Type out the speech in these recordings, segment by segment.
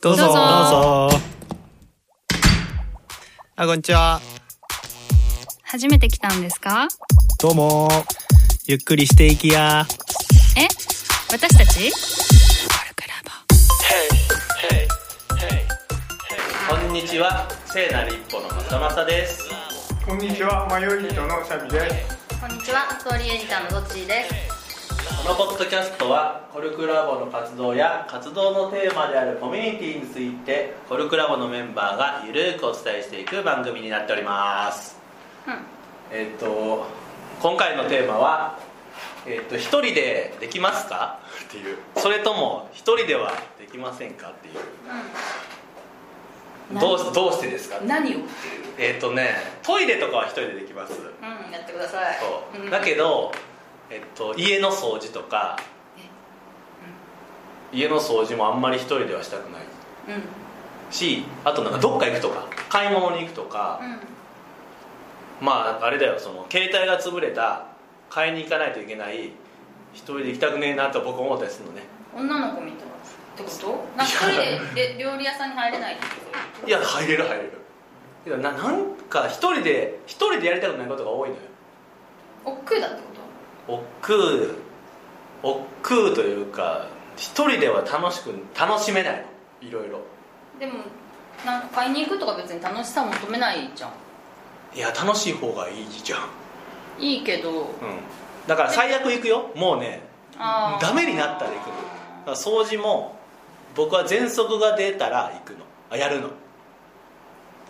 どうぞ。どうぞ。どうぞあこんにちは。初めて来たんですか？どうも。ゆっくりしていきや。え？私たち？こんにちは。聖なる一歩のまさまさです。こんにちは、迷い人のシャビです。こんにちは、ストーリーエディターのどっちーです。このポッドキャストはコルクラボの活動や活動のテーマであるコミュニティについてコルクラボのメンバーがゆるくお伝えしていく番組になっております。うん。えっと今回のテーマはえっと一人でできますか？っていう。それとも一人ではできませんか？っていう。どうどうしてですか？何を？えっとねトイレとかは一人でできます。うん、やってください。そう、ん。だけど、えっと、家の掃除とか。家の掃除もあんまり一人ではしたくない。うん。しあとなんかどっか行くとか。買い物に行くとか、まああれだよ。その携帯が潰れた。買いに行かないといけない。一人で行きたくねえなと僕思ったりするのね。うん。女の子みたいってこと？なんか一人でで料理屋さんに入れないってこいや入れる入れる。けどななんか一人で一人でやりたくないことが多いのよ。と億劫だってこ億劫億劫というか一人では楽しく楽しめない。のいろいろ。とでも、なんか買いに行くとか別に楽しさ求めないじゃん。いや楽しい方がいいじゃん、いいけど、うん、だから最悪行くよ。もうねダメになったら行くの。だから掃除も僕は喘息が出たら行くの。あやるの。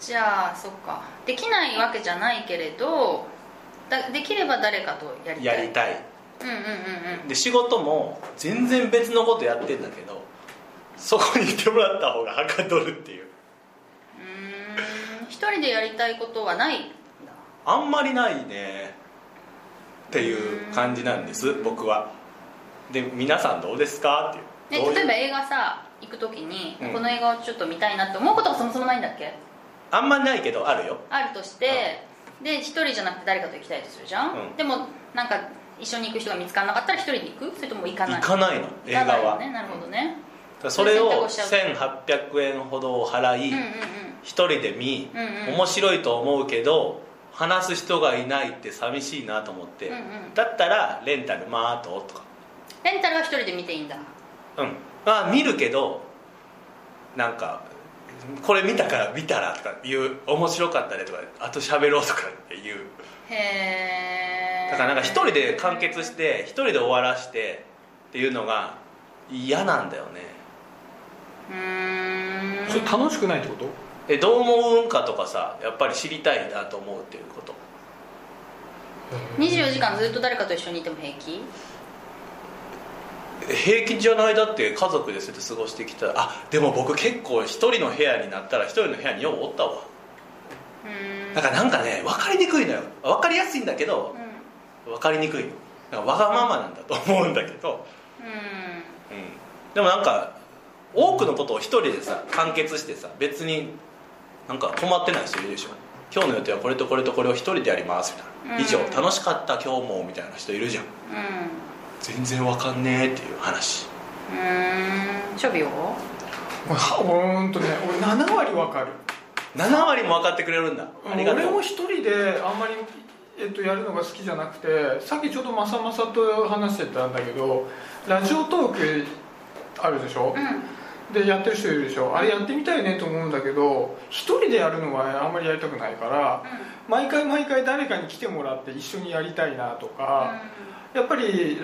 じゃあ、そっか。できないわけじゃないけれど、だできれば誰かとやりたい。やりたい。うんうんうんうん。で仕事も全然別のことやってんだけどそこにいてもらった方がはかどるっていう。うーん、一人でやりたいことはない。あんまりないね。っていう感じなんです僕は。で皆さんどうですかっていう。例えば映画さ行く時に、うん。この映画をちょっと見たいなって思うことがそもそもないんだっけ？あんまりないけどあるよ。あるとして、で一人じゃなくて誰かと行きたいとするじゃん、うん。でもなんか一緒に行く人が見つからなかったら一人で行く？それとも行かない？行かないの。映画は。ねなるほどね、それをそういう選択1800円ほど払い、うん、うんうん一人で見、うんうん。面白いと思うけど話す人がいないって寂しいなと思って、うんうん。だったらレンタルマートとか。レンタルは一人で見ていいんだ。うん。まあ見るけどなんかこれ見たから見たらとかいう面白かったねとかあと喋ろうとかっていう。へえだからなんか一人で完結して一人で終わらしてっていうのが嫌なんだよね。うーん。それ楽しくないってこと？えどう思うんかとかさやっぱり知りたいなと思うっていうこと。24時間ずっと誰かと一緒にいても平気？平気じゃないだって家族でそうやって過ごしてきた。あでも僕結構一人の部屋になったら一人の部屋にようおったわ。だからなんかね分かりにくいのよ。分かりやすいんだけどう分かりにくい。のなんかわがままなんだと思うんだけど、んうん。うん、でもなんか多くのことを一人でさ完結してさ別になんか困ってない人いるでしょ。今日の予定はこれとこれとこれを一人でやりますみたいな、以上うん楽しかった今日もみたいな人いるじゃん。う全然わかんねえっていう話。んうーん。処備を？ほんとね。俺7割わかる。7割も分かってくれるんだ。ありがとう。俺も一人であんまり、えっと、やるのが好きじゃなくてさっきちょっとまさまさと話してたんだけどラジオトークあるでしょ、うんでやってる人いるでしょ。あれやってみたいねと思うんだけど一人でやるのはあんまりやりたくないから毎回毎回誰かに来てもらって一緒にやりたいなとか、やっぱり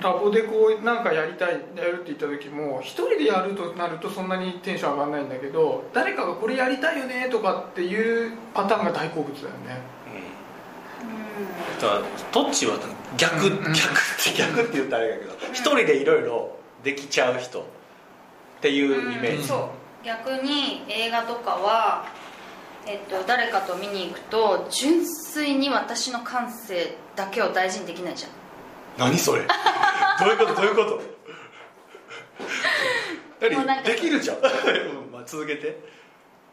ラボでこうなんかやりたいやるって言った時も一人でやるとなるとそんなにテンション上がらないんだけど誰かがこれやりたいよねとかっていうパターンが大好物だよね。うん。だからどっちは逆、うん。うん。逆って逆って言ったらあれだけど一人でいろいろできちゃう人っていうイメージ、そう。逆に映画とかは、えっと、誰かと見に行くと純粋に私の感性だけを大事にできないじゃん。何それ？どういうこと？どういうこと？できるじゃん、うんまあ、続けて。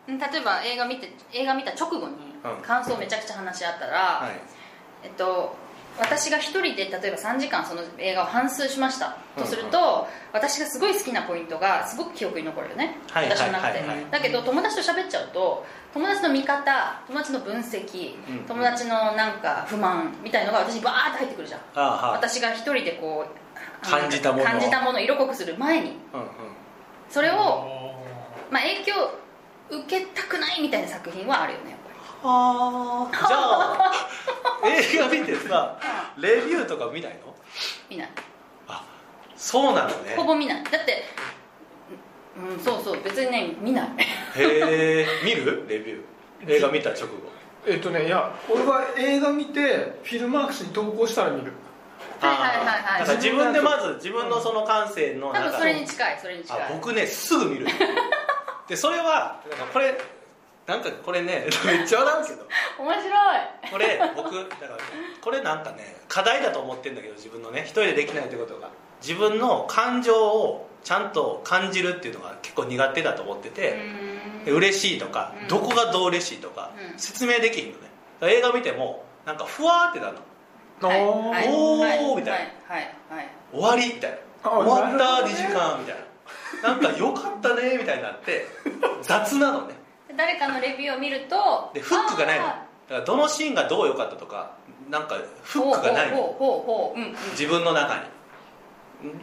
うん例えば映画見て映画見た直後にうん。感想めちゃくちゃ話し合ったら、はい。えっと私が一人で例えば3時間その映画を反数しましたとすると、私がすごい好きなポイントがすごく記憶に残るよね、はい私の中で、はいだけど友達と喋っちゃうと友達の見方友達の分析、うん友達のなんか不満みたいのが私にバーって入ってくるじゃん。ああはい。私が一人でこう感じたもの感じたものを色濃くする前に。うんうん。それを、まあ、影響受けたくないみたいな作品はあるよねやっぱり。ああじゃあ 映画見てさレビューとか見ないの？見ない。あそうなのね。ほぼ見ない。だってうんそうそう別にね見ない。へえ見る？レビュー。映画見た直後。えっとねいや俺は映画見てフィルマークスに投稿したら見る。はいはいはいはい。だから自分でまず自分のその感性の中多分それに近いそれに近い。あ僕ねすぐ見る。でそれはなんかこれなんかこれね めっちゃ笑うけど。面白い。これ僕だからこれなんかね課題だと思ってるんだけど自分のね一人でできないってことが。自分の感情をちゃんと感じるっていうのが結構苦手だと思ってて、で嬉しいとか、うん。どこがどう嬉しいとか、うん。説明できひんのね。映画見てもなんかふわーってなるの。はいおーはい。おーはいみたいな。はいはい終わりみたいな。あ終わったなるほどね。2時間みたいな。なんか良かったねみたいになって雑なのね。で誰かのレビューを見るとでフックがないの。だあからどのシーンがどう良かったとかなんかーフックがないの。自分の中に。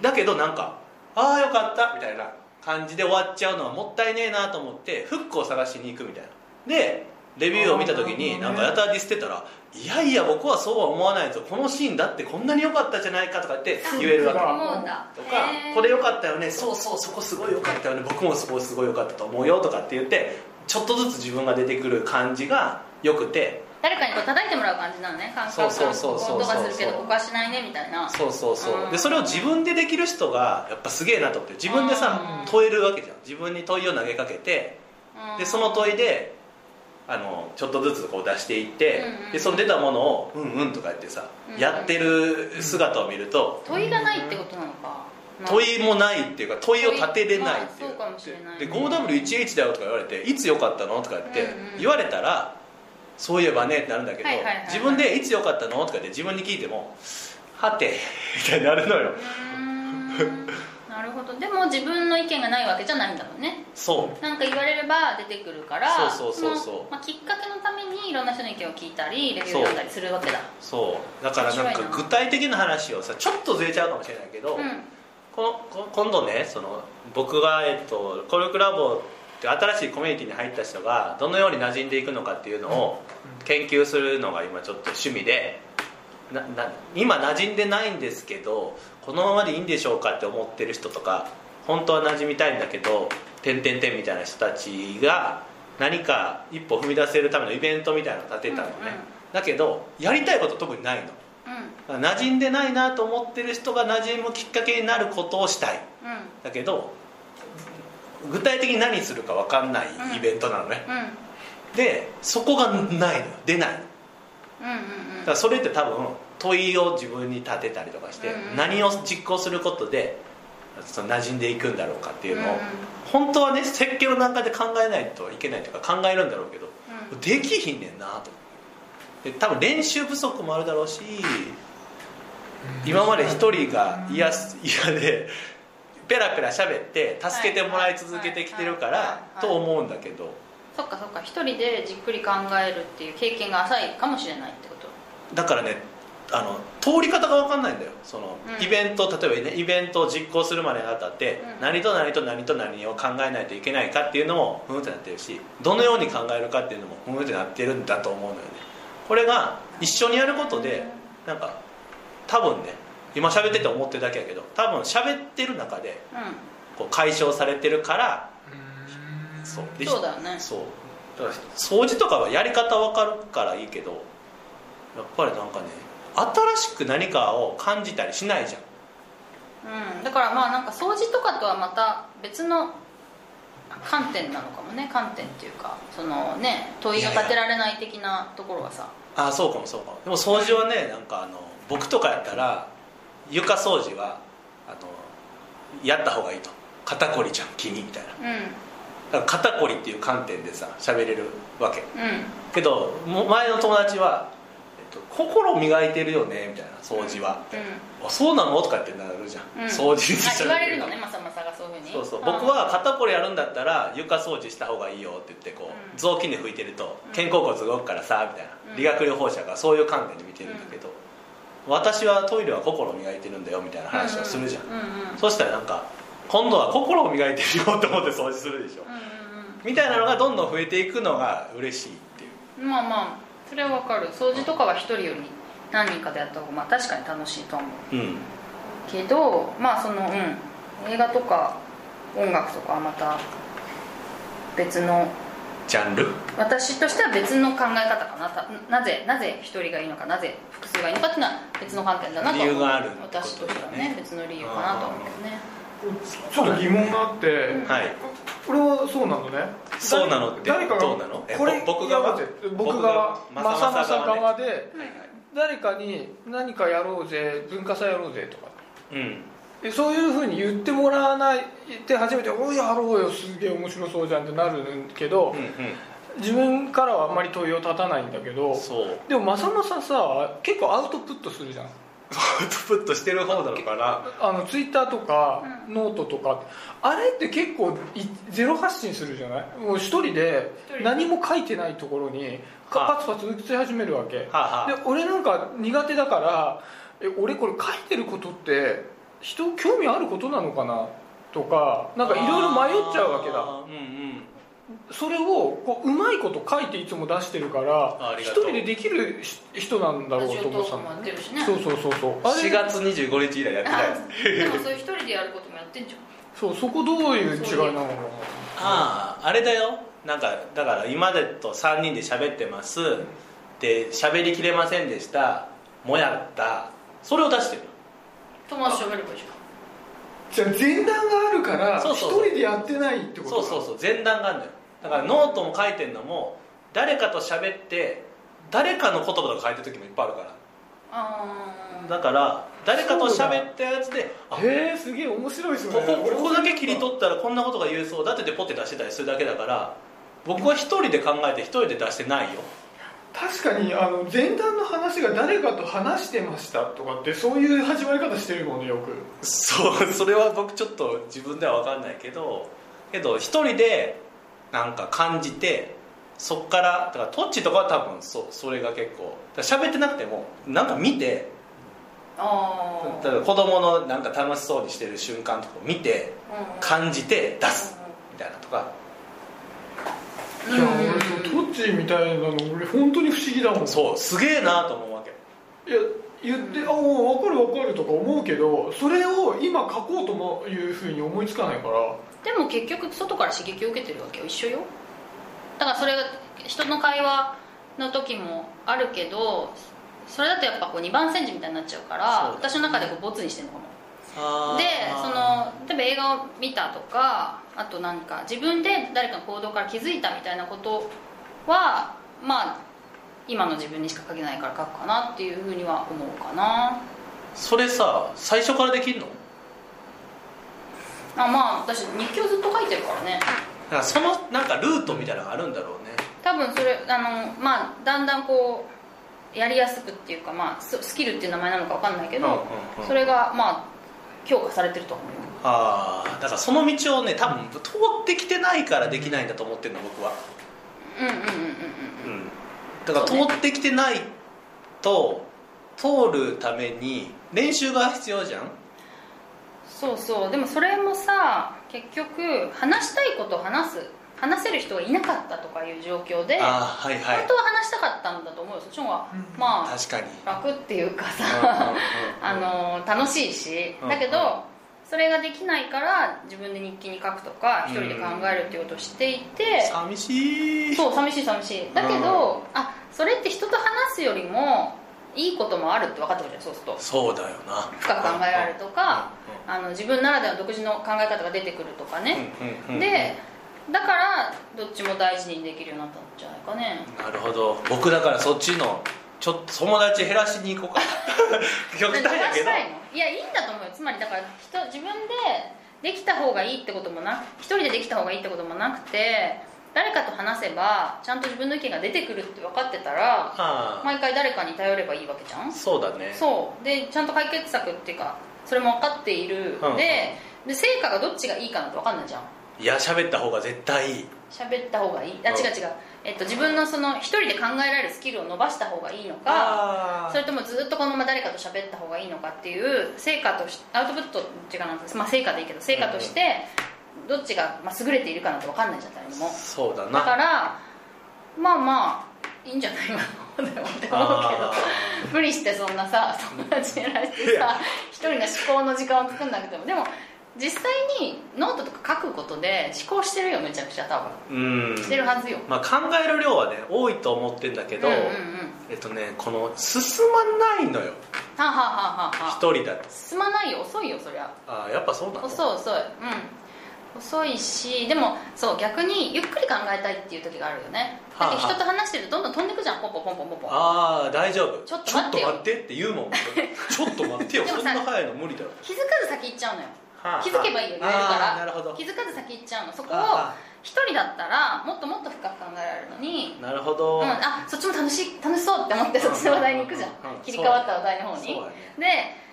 だけどなんかああよかったみたいな感じで終わっちゃうのはもったいねえなと思ってフックを探しに行くみたいな。でレビューを見た時になんかやたらディスってたら「いやいや僕はそうは思わないぞ。このシーンだってこんなに良かったじゃないか」とかって言えるわけ。とかへー「これ良かったよね。そうそうそこすごい良かったよね。僕もそこすごい良かったと思うよ」とかって言ってちょっとずつ自分が出てくる感じが良くて。誰かにこう叩いてもらう感じなのね。感覚そうそうそうそう音がするけどここはしないねみたいな。そうそうそうう。ん。でそれを自分でできる人がやっぱすげえなと思って自分でさうん。問えるわけじゃん。自分に問いを投げかけて。うん。でその問いであのちょっとずつこう出していって、うんうんでその出たものを「うんうん」とか言ってさ、うん。やってる姿を見ると問いがないってことなのか問いもないっていうか問いを立てれないっていう。まあそうで 5W1H だよとか言われて「いつ良かったの?」とか言って言われたら「そういえばね」ってなるんだけど自分で「いつ良かったの?」とか言って自分に聞いても「はて」みたいになるのよ。なるほど。でも自分の意見がないわけじゃないんだもんね。そう。なんか言われれば出てくるからそうそうそうそう。のまあ、きっかけのためにいろんな人の意見を聞いたりレビューを読んだりするわけだ。そう。だからなんか具体的な話をさちょっとずれちゃうかもしれないけど、うんこ今度ねその僕が、えっと、コルクラボって新しいコミュニティに入った人がどのように馴染んでいくのかっていうのを研究するのが今ちょっと趣味でなな今馴染んでないんですけどこのままでいいんでしょうかって思ってる人とか本当は馴染みたいんだけど「てんてんてん」みたいな人たちが何か一歩踏み出せるためのイベントみたいなのを立てたのね、だけどやりたいこと特にないの。うん馴染んでないなと思ってる人が馴染むきっかけになることをしたい。うん。だけど具体的に何するか分かんないイベントなのね、うん。でそこがないのよ。出ない。のだうんうん。からそれって多分問いを自分に立てたりとかして、うん何を実行することでその馴染んでいくんだろうかっていうのを、うん本当はね設計の段階で考えないといけないとか考えるんだろうけど、うん。できひんねんなと。で多分練習不足もあるだろうし今まで一人が嫌す嫌でペラペラ喋って助けてもらい続けてきてるからはいと思うんだけど。そっかそっか一人でじっくり考えるっていう経験が浅いかもしれないってこと？だからねあの通り方が分かんないんだよ。その、うん。イベント例えばねイベントを実行するまでにあたって、うん。何と何と何と何を考えないといけないかっていうのもふんってなってるしどのように考えるかっていうのもふんってなってるんだと思うのよね。これが一緒にやることでなんか多分ね今喋ってて思ってるだけやけど多分喋ってる中でうこう解消されてるからそう。そうだよね。そう。だから掃除とかはやり方分かるからいいけどやっぱりなんかね新しく何かを感じたりしないじゃん。うん、だからまあなんか掃除とかとはまた別の観点なのかもね。観点っていうかそのね問いが立てられない的なところはさ。ああそうかもそうかも。でも掃除はねなんかあの僕とかやったら床掃除はあのやった方がいいと。肩こりじゃん君みたいな。うん。だから肩こりっていう観点でさ喋れるわけ。うん。けども前の友達は心磨いてるよねみたいな掃除は、うん。あそうなの？とかってなるじゃん、うん。掃除にあ言われるのねねまさまさがそういうふうに。そうそう。僕は肩こりやるんだったら床掃除した方がいいよって言ってこう、うん。雑巾で拭いてると肩甲骨動くからさみたいな、うん。理学療法者がそういう観点で見てるんだけど、私はトイレは心を磨いてるんだよみたいな話をするじゃん、うんうんうんそしたらなんか今度は心を磨いてるよと思って掃除するでしょ、うんうんみたいなのがどんどん増えていくのが嬉しいっていう。うんまあまあそれはわかる。掃除とかは一人より何人かでやった方がまあ確かに楽しいとは思う。うん。けどまあそのうん。映画とか音楽とかはまた別のジャンル？私としては別の考え方かな。たなぜなぜ一人がいいのかなぜ複数がいいのかっていうのは別の観点だなとは思う理由があるね。私としてはね別の理由かなとは思うけどね。ちょっと疑問があって、はい。これはそうなのね。そうなのって誰かがどうなの？えこれぼ僕側？やろうぜ。僕側僕側まさまさ側ではいはい。誰かに何かやろうぜ文化祭やろうぜとか。うん。でそういうふうに言ってもらわないって初めて「おいやろうよすげえ面白そうじゃん」ってなるけど、うんうん。自分からはあんまり問いを立たないんだけどそう。でもまさまささ結構アウトプットするじゃん。アウトプットしてる方なのかなあのツイッターとか、うノートとか。あれって結構いゼロ発信するじゃない？もう一人で何も書いてないところにパツパツ打ち始めるわけ、はあはあ。で俺なんか苦手だからえ俺これ書いてることって人興味あることなのかなとかなんかいろいろ迷っちゃうわけだ。うんうん。それをこううまいこと書いていつも出してるから一人でできるし人なんだろうと思ってるしねそうそうそうそう。あれ4月25日以来やってない。あでもそういう一人でやることもやってんじゃん。そうそこどういう違いなのかな。あああれだよ。なんかだから今までと3人で喋ってます。で喋りきれませんでした。もやった。それを出してる友達と喋ればいいじじゃあ前段があるから一そうそう。人でやってないってことそうそうそう。前段があるんだよ。だからノートも書いてるのも誰かと喋って誰かの言葉とか書いてる時もいっぱいあるから。ゃんあだから誰かと喋ったやつであへえすげえ面白いですこねこここだけ切り取ったらこんなことが言えそうだって言ってポッて出してたりするだけだから僕は一人で考えて一人で出してないよ確かにあの前段の話が誰かと話してましたとかってそういう始まり方してるもんねよく。そうそれは僕ちょっと自分では分かんないけどけど一人でなんか感じてそっからだからトッチとかは多分そそれが結構喋ってなくてもなんか見てああ例えば子供のなんか楽しそうにしてる瞬間とかを見て感じて出すみたいなとか。いやみたいなの俺本当に不思議だもん。そうすげえなと思うわけ。いや言ってあもう分かる分かるとか思うけどそれを今書こうともいうふうに思いつかないから。でも結局外から刺激を受けてるわけよ一緒よ。だからそれが人の会話の時もあるけどそれだとやっぱこう二番煎じみたいになっちゃうからね。私の中でこうボツにしてるのかも。でその例えば映画を見たとかあとなんか自分で誰かの行動から気づいたみたいなことはまあ今の自分にしか書けないから書くかなっていうふうには思うかな。それさ最初からできるの？あまあ私日記をずっと書いてるからね。だからそのなんかルートみたいなのがあるんだろうね。多分それあのまあだんだんこうやりやすくっていうかまあススキルっていう名前なのか分かんないけど、うんうんうん。それがまあ強化されてると思うよ。ああだからその道をね多分通ってきてないからできないんだと思ってるの僕はだから通ってきてないと通るために練習が必要じゃん？そうそう。でもそれもさ結局話したいことを話す。話せる人がいなかったとかいう状況で、ああはいはい。本当は話したかったんだと思うよ。そっちの方が、まあ確かに。楽っていうかうんうんうんさ あの楽しいし。うん。だけどそれができないから自分で日記に書くとか一人で考えるっていうことをしていて寂しい。そう寂しい寂しい。だけどあそれって人と話すよりもいいこともあるって分かってくるじゃんそうすると。そうだよな。深く考えられるとかあの自分ならではの独自の考え方が出てくるとかね。でだからどっちも大事にできるようになったんじゃないかね。なるほど。僕だからそっちのちょっと友達減らしに行こうか。極端やけど。いやいいんだと思うよ。つまりだから人自分でできた方がいいってこともな一人でできた方がいいってこともなくて誰かと話せばちゃんと自分の意見が出てくるって分かってたらあ毎回誰かに頼ればいいわけじゃん？あそうだね。そう。でちゃんと解決策っていうかそれも分かっている、うん。でで成果がどっちがいいかなんて分かんないじゃん。いや喋った方が絶対いい喋った方がいい？あ違う違う、えっと、自分のその一人で考えられるスキルを伸ばした方がいいのかあそれともずっとこのまま誰かと喋った方がいいのかっていう成果としアウトプットっていうかなんですまあ成果でいいけど成果としてどっちがまあ優れているかなんて分かんないじゃん誰にも。そうだだなからまあまあいいんじゃないかなって思うけどあ無理してそんなさ友達にやらせてさ一人の思考の時間を作んなくても。でも実際にノートとか書くことで思考してるよめちゃくちゃ多うん。分してるはずよ。まあ、考える量はね多いと思ってんだけど、うんうんうん。えっとねこの進まないのよ。はあ、はあはあはあ。はあ、一人だと。進まないよ遅いよそりゃ。ああやっぱそうなの？遅い遅い。うん。遅いしでもそう逆にゆっくり考えたいっていう時があるよね。だって人と話してるとどんどん飛んでくじゃんポンポンポンポンポンポン。ああ大丈夫。ちょっと待ってってって言うもん。ちょっと待ってよ。そんな早いの無理だよ。気づかず先行っちゃうのよ気づけばいいよ言えるあから。あなるほど。気づかず先行っちゃうの。そこをあ一人だったらもっともっと深く考えられるのにあなるほど、うん、あそっちも楽しい楽しそうって思ってそっちの話題に行くじゃん。うん切り替わった話題の方に。ね。で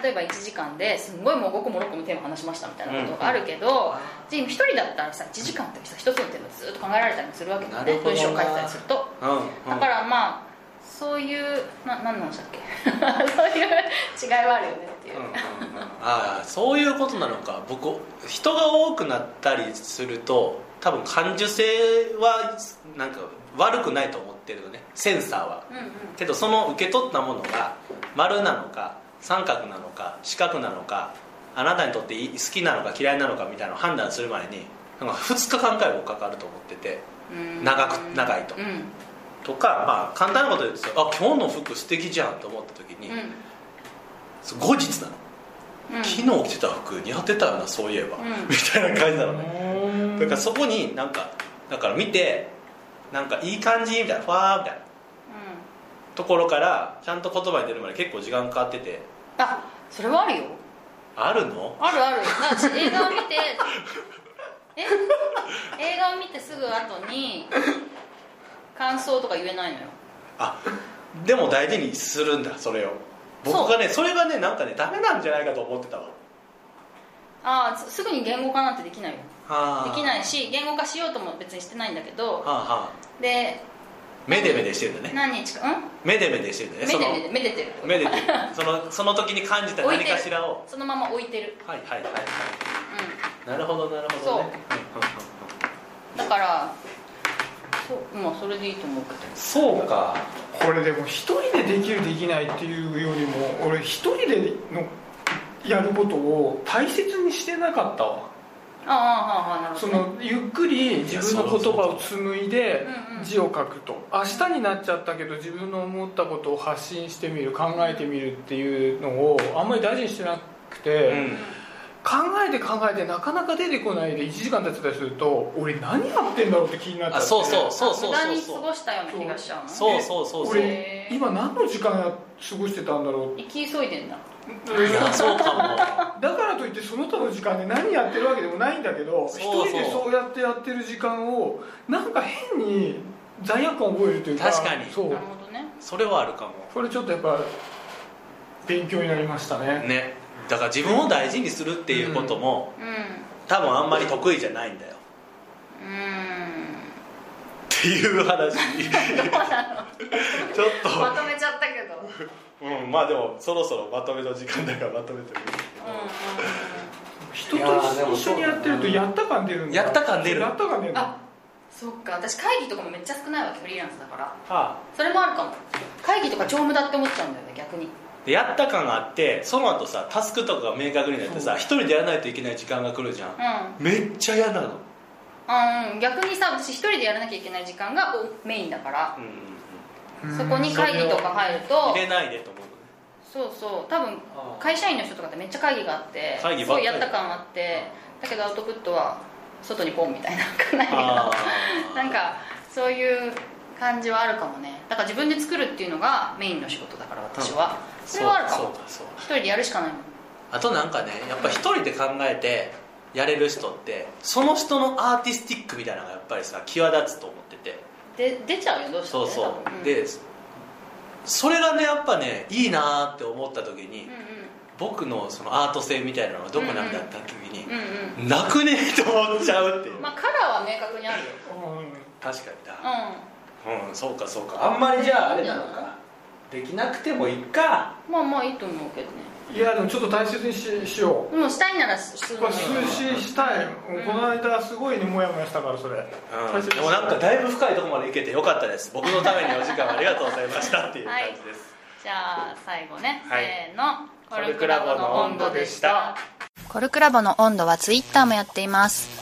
例えば1時間ですんごいもう5個も6個もテーマ話しましたみたいなことがあるけど、で1人だったらさ1時間ってさ1つのテーマずっと考えられたりもするわけだよね。文章書いてたりすると。うん、うん、だからまあそういうな何の話だっけそういう違いはあるよねっていう、うんうんうん。ああそういうことなのか。僕人が多くなったりすると多分感受性はなんか悪くないと思ってるのね。センサーは。うんうん。けどその受け取ったものが丸なのか三角なのか四角なのかあなたにとってい好きなのか嫌いなのかみたいなのを判断する前になんか2日間くらいもかかると思ってて。うん。長く長いと。うんとかまあ簡単なこと言うとあ今日の服素敵じゃんと思った時に、うん。後日なの。うん。昨日着てた服似合ってたよなそういえば、うん。みたいな感じなのね。だからそこになんかだから見てなんかいい感じみたいなファーみたいな。ところからちゃんと言葉に出るまで結構時間かかってて。あそれはあるよ。あるの？あるある。だから映画を見てえ？映画を見てすぐ後に感想とか言えないのよ。あでも大事にするんだそれを。僕がねそれがねなんかねダメなんじゃないかと思ってたわ。ああすすぐに言語化なんてできないよ。はできないいし言語化しようとも別にしてないんだけど。はあはあ。でめでめでしてるんだね。何日かうん？めでめでしてるんだね。めでめでてる。めでてる。その その時に感じた何かしらを。そのまま置いてる。はいはいはいはい。うん。なるほどなるほどね。そう。はいはいはい。だからそうまあそれでいいと思うけどそうか。これでも一人でできるできないっていうよりも俺一人でのやることを大切にしてなかったわ。ああああああなるほそのゆっくり自分の言葉を紡いで字を書くと。明日になっちゃったけど自分の思ったことを発信してみる考えてみるっていうのをあんまり大事にしてなくて、うん考えて考えてなかなか出てこないで1時間経ってたりすると俺何やってんだろうって気になっちゃって。あそうそうそうそう無駄に過そうそうごしたような気がしちゃうのそうそうそうそう。俺今何の時間や過ごしてたんだろう。生き急いでんだ。いやそうかも。だからといってその他の時間で何やってるわけでもないんだけど一そうそう。人でそうやってやってる時間をなんか変に罪悪感を覚えるというか確かに。そう。なるほどね。それはあるかも。これちょっとやっぱ勉強になりましたね。ねだから自分を大事にするっていうことも、うん。多分あんまり得意じゃないんだよ。うん。っていう話。ちょっまとめちゃったけど。うんうんと、うん、まあでもそろそろまとめの時間だからまとめてる。人といやーでも一緒にやってるとやった感出るんだ。やった感出る。やった感出るあそっか。私会議とかもめっちゃ少ないわけフリーランスだから。はそれもあるかも。会議とか超無駄って思っちゃうんだよね逆に。あ、でやった感があってその後さタスクとかが明確になってさ一人でやらないといけない時間が来るじゃん。うん。めっちゃ嫌なの。あうん。逆にさ私一人でやらなきゃいけない時間がおメインだから。うんうんうん。そこに会議とか入ると入れないでと思うそうそう。多分会社員の人とかってめっちゃ会議があって会議すごいやった感あってだけどアウトプットは外にポンみたいな なんかそういう感じはあるかもね。だから自分で作るっていうのがメインの仕事だから私は、それはあるかも。そうだそうだ一人でやるしかないもん。あとなんかねやっぱ一人で考えてやれる人ってその人のアーティスティックみたいなのがやっぱりさ際立つと思ってて。で出ちゃうよどうしてもねそうそう、多分。ん。でそれがねやっぱねいいなーって思った時に、うん僕のそのアート性みたいなのがどこにあるんだった時に、うんうん。なくねえと思っちゃうっていう、うんまあカラーは明確にあるよ。確かにうなうん、そうかそうか。あんまりじゃああれなのかできなくてもいいか。んまあまあいいと思うけどね。いやでもちょっと大切にししよう。でもしたいならするのこれ数詞したい、この間すごいねモヤモヤしたからそれ、うん、大切にでもなんかだいぶ深いところまで行けてよかったです。僕のためにお時間ありがとうございましたっていう感じです、じゃあ最後ね、はい。せーの。コルクラボの温度でした。コルクラボの温度はツイッターもやっています。